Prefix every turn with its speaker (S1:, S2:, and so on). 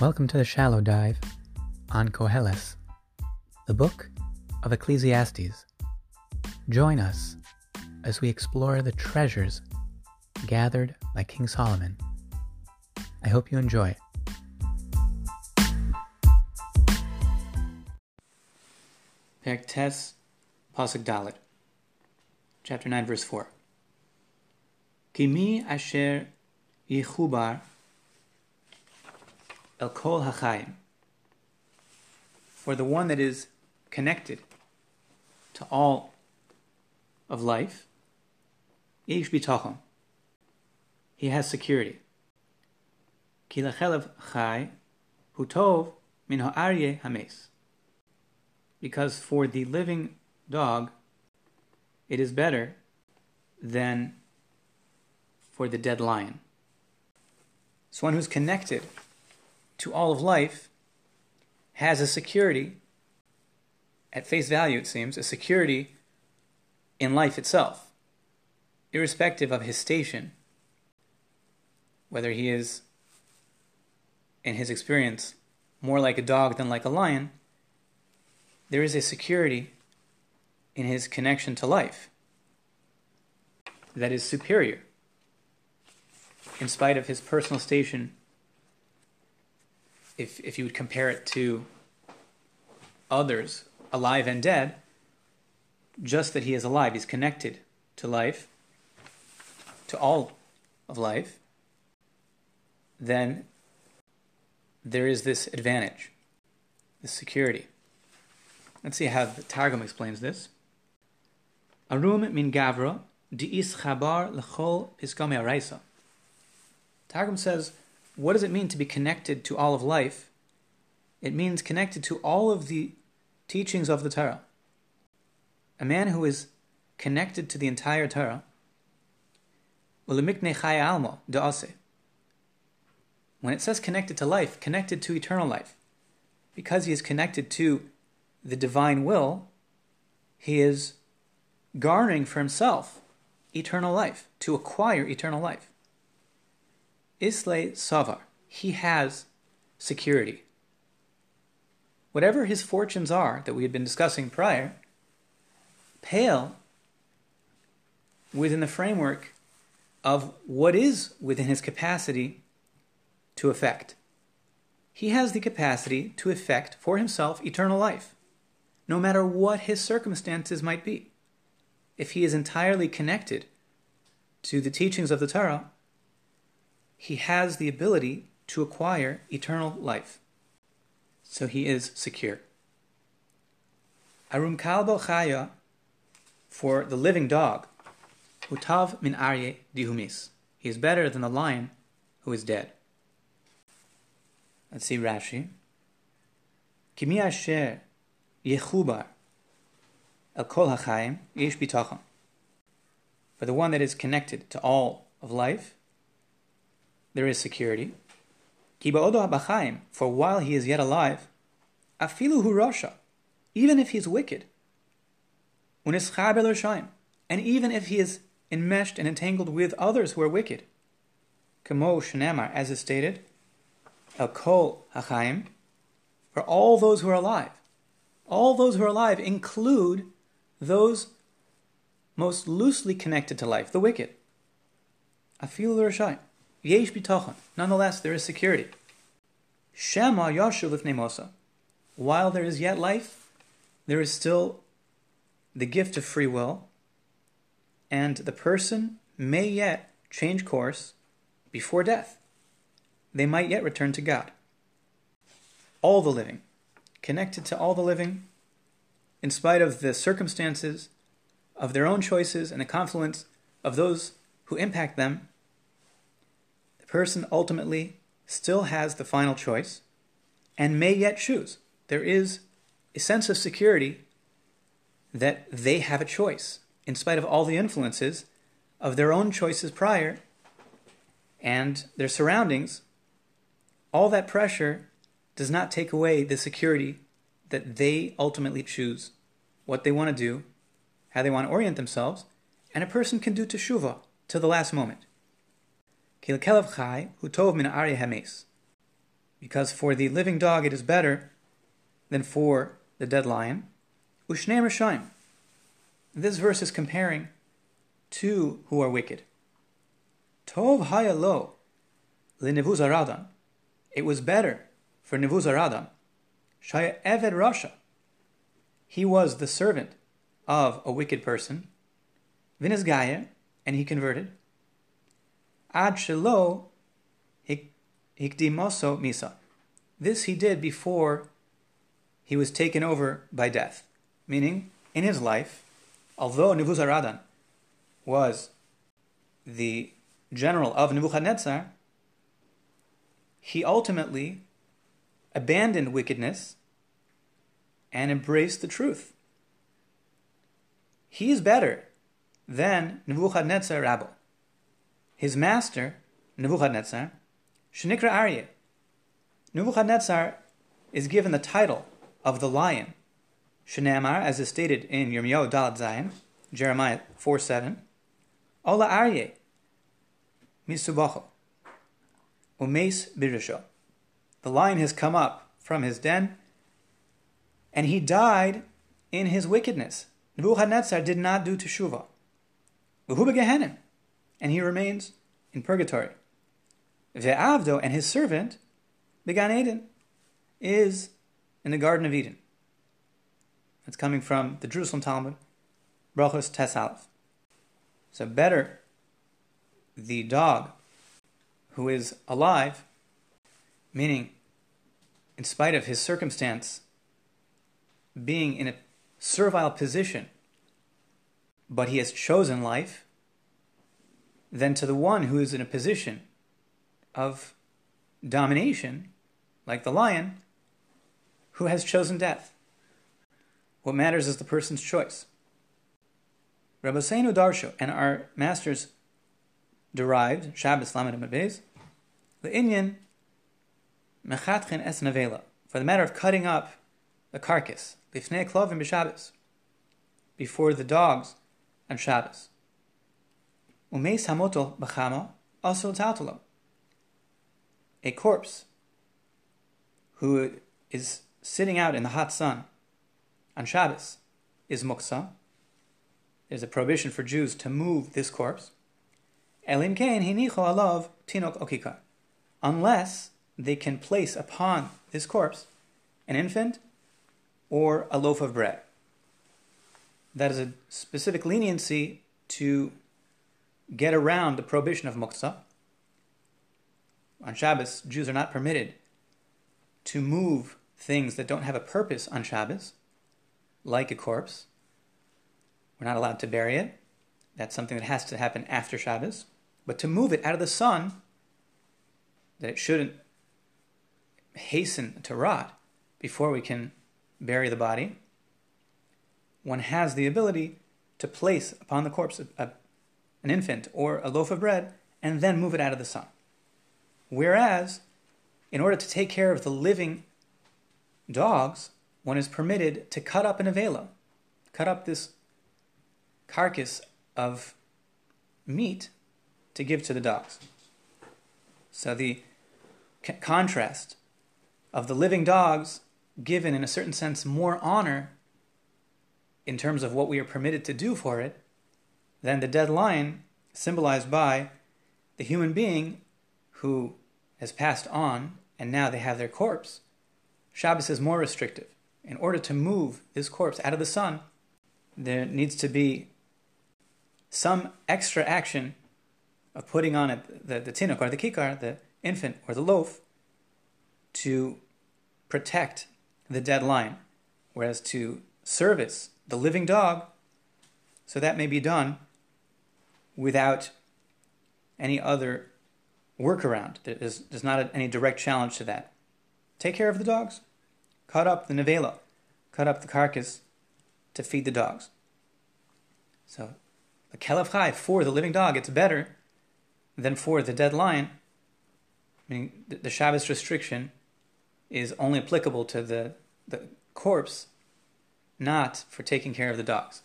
S1: Welcome to the Shallow Dive on Koheles, the book of Ecclesiastes. Join us as we explore the treasures gathered by King Solomon. I hope you enjoy it. Dalet, chapter 9, verse 4. Kimi asher yichubar el kol hachayim. For the one that is connected to all of life, ish bitachon. He has security. Ki lechelev chai hutov min ha'arye hames. Because for the living dog, it is better than for the dead lion. So one who's connected to all of life has a security, at face value it seems, a security in life itself, irrespective of his station, whether he is, in his experience, more like a dog than like a lion, there is a security in his connection to life that is superior in spite of his personal station, if, if you would compare it to others, alive and dead, just that he is alive, he's connected to life, to all of life, then there is this advantage, this security. Let's see how the Targum explains this. Arum min gavra di'is chabar lechol piskame araisa. Targum says, what does it mean to be connected to all of life? It means connected to all of the teachings of the Torah. A man who is connected to the entire Torah, when it says connected to life, connected to eternal life, because he is connected to the divine will, he is garnering for himself eternal life, to acquire eternal life. Isle Savar, he has security. Whatever his fortunes are that we had been discussing prior, pale within the framework of what is within his capacity to effect. He has the capacity to effect for himself eternal life, no matter what his circumstances might be. If he is entirely connected to the teachings of the Torah, he has the ability to acquire eternal life. So he is secure. Arum kalbo chaya, for the living dog, utav min arye dihumis. He is better than the lion who is dead. Let's see Rashi. Kimi asher yechubar el kol hachayim yesh bitachon. For the one that is connected to all of life, there is security. For while he is yet alive, afilu hu even if he is wicked, and even if he is enmeshed and entangled with others who are wicked, kamo shenamar, as is stated, el kol for all those who are alive. All those who are alive include those most loosely connected to life, the wicked. Afilu rashayim. Yesh. Nonetheless, there is security. Shema yashu lifnei mosa. While there is yet life, there is still the gift of free will, and the person may yet change course before death. They might yet return to God. All the living, connected to all the living, in spite of the circumstances, of their own choices, and the confluence of those who impact them, person ultimately still has the final choice and may yet choose. There is a sense of security that they have a choice in spite of all the influences of their own choices prior and their surroundings. All that pressure does not take away the security that they ultimately choose what they want to do, how they want to orient themselves, and a person can do teshuvah to the last moment. Kilkelev chai hu tov min ari hames. because for the living dog it is better than for the dead lion. Ushneim Rishaim. This verse is comparing two who are wicked. Tov hayalo linevuzaradan. It was better for Nevuzaradan. Shaya Eved Rasha. He was the servant of a wicked person. Vinizgaya, and he converted. Ad shelo hikdimoso misa. This he did before he was taken over by death. Meaning, in his life, although Nebuzaradan was the general of Nebuchadnezzar, he ultimately abandoned wickedness and embraced the truth. He is better than Nebuchadnezzar Rabbo. His master, Nebuchadnezzar, Shenikra Aryeh. Nebuchadnezzar is given the title of the lion. Shenamar, as is stated in Yirmiyahu Dalad Zayin, Jeremiah 4 7. Ola Aryeh, Misubacho, Umes Birisho. The lion has come up from his den, and he died in his wickedness. Nebuchadnezzar did not do teshuvah. And he remains in purgatory. Ve'avdo and his servant, Began Eden, is in the Garden of Eden. It's coming from the Jerusalem Talmud, Brachos Tes Aleph. So better the dog who is alive, meaning in spite of his circumstance being in a servile position, but he has chosen life, than to the one who is in a position of domination, like the lion, who has chosen death. What matters is the person's choice. Rabbi Darsho and our masters derived, Shabbos Lamed Mabez, the Inyan Mechatchen Es Nevela, for the matter of cutting up the carcass, Lifnei Klovim B'Shabbos, before the dogs on Shabbos. Umeis Hamotol B'Chama, also Tatulam. A corpse who is sitting out in the hot sun on Shabbos is muksa. There's a prohibition for Jews to move this corpse. Elim kain hinicho alav tinok okika. Unless they can place upon this corpse an infant or a loaf of bread. That is a specific leniency to get around the prohibition of muksa. On Shabbos, Jews are not permitted to move things that don't have a purpose on Shabbos, like a corpse. We're not allowed to bury it. That's something that has to happen after Shabbos. But to move it out of the sun, that it shouldn't hasten to rot before we can bury the body, one has the ability to place upon the corpse a, a, an infant or a loaf of bread and then move it out of the sun. Whereas, in order to take care of the living dogs, one is permitted to cut up an avela, cut up this carcass of meat to give to the dogs. So the c- contrast of the living dogs given, in a certain sense, more honor in terms of what we are permitted to do for it than the dead lion, symbolized by the human being who has passed on and now they have their corpse. Shabbos is more restrictive. In order to move this corpse out of the sun, there needs to be some extra action of putting on it the, the tinuk or the kikar, the infant or the loaf, to protect the dead lion, whereas to service the living dog, so that may be done without any other workaround. There's, there's not any direct challenge to that. Take care of the dogs. Cut up the nevela, cut up the carcass to feed the dogs. So, the kelef chai for the living dog, it's better than for the dead lion. Meaning, the, the Shabbos restriction is only applicable to the, the corpse, not for taking care of the dogs.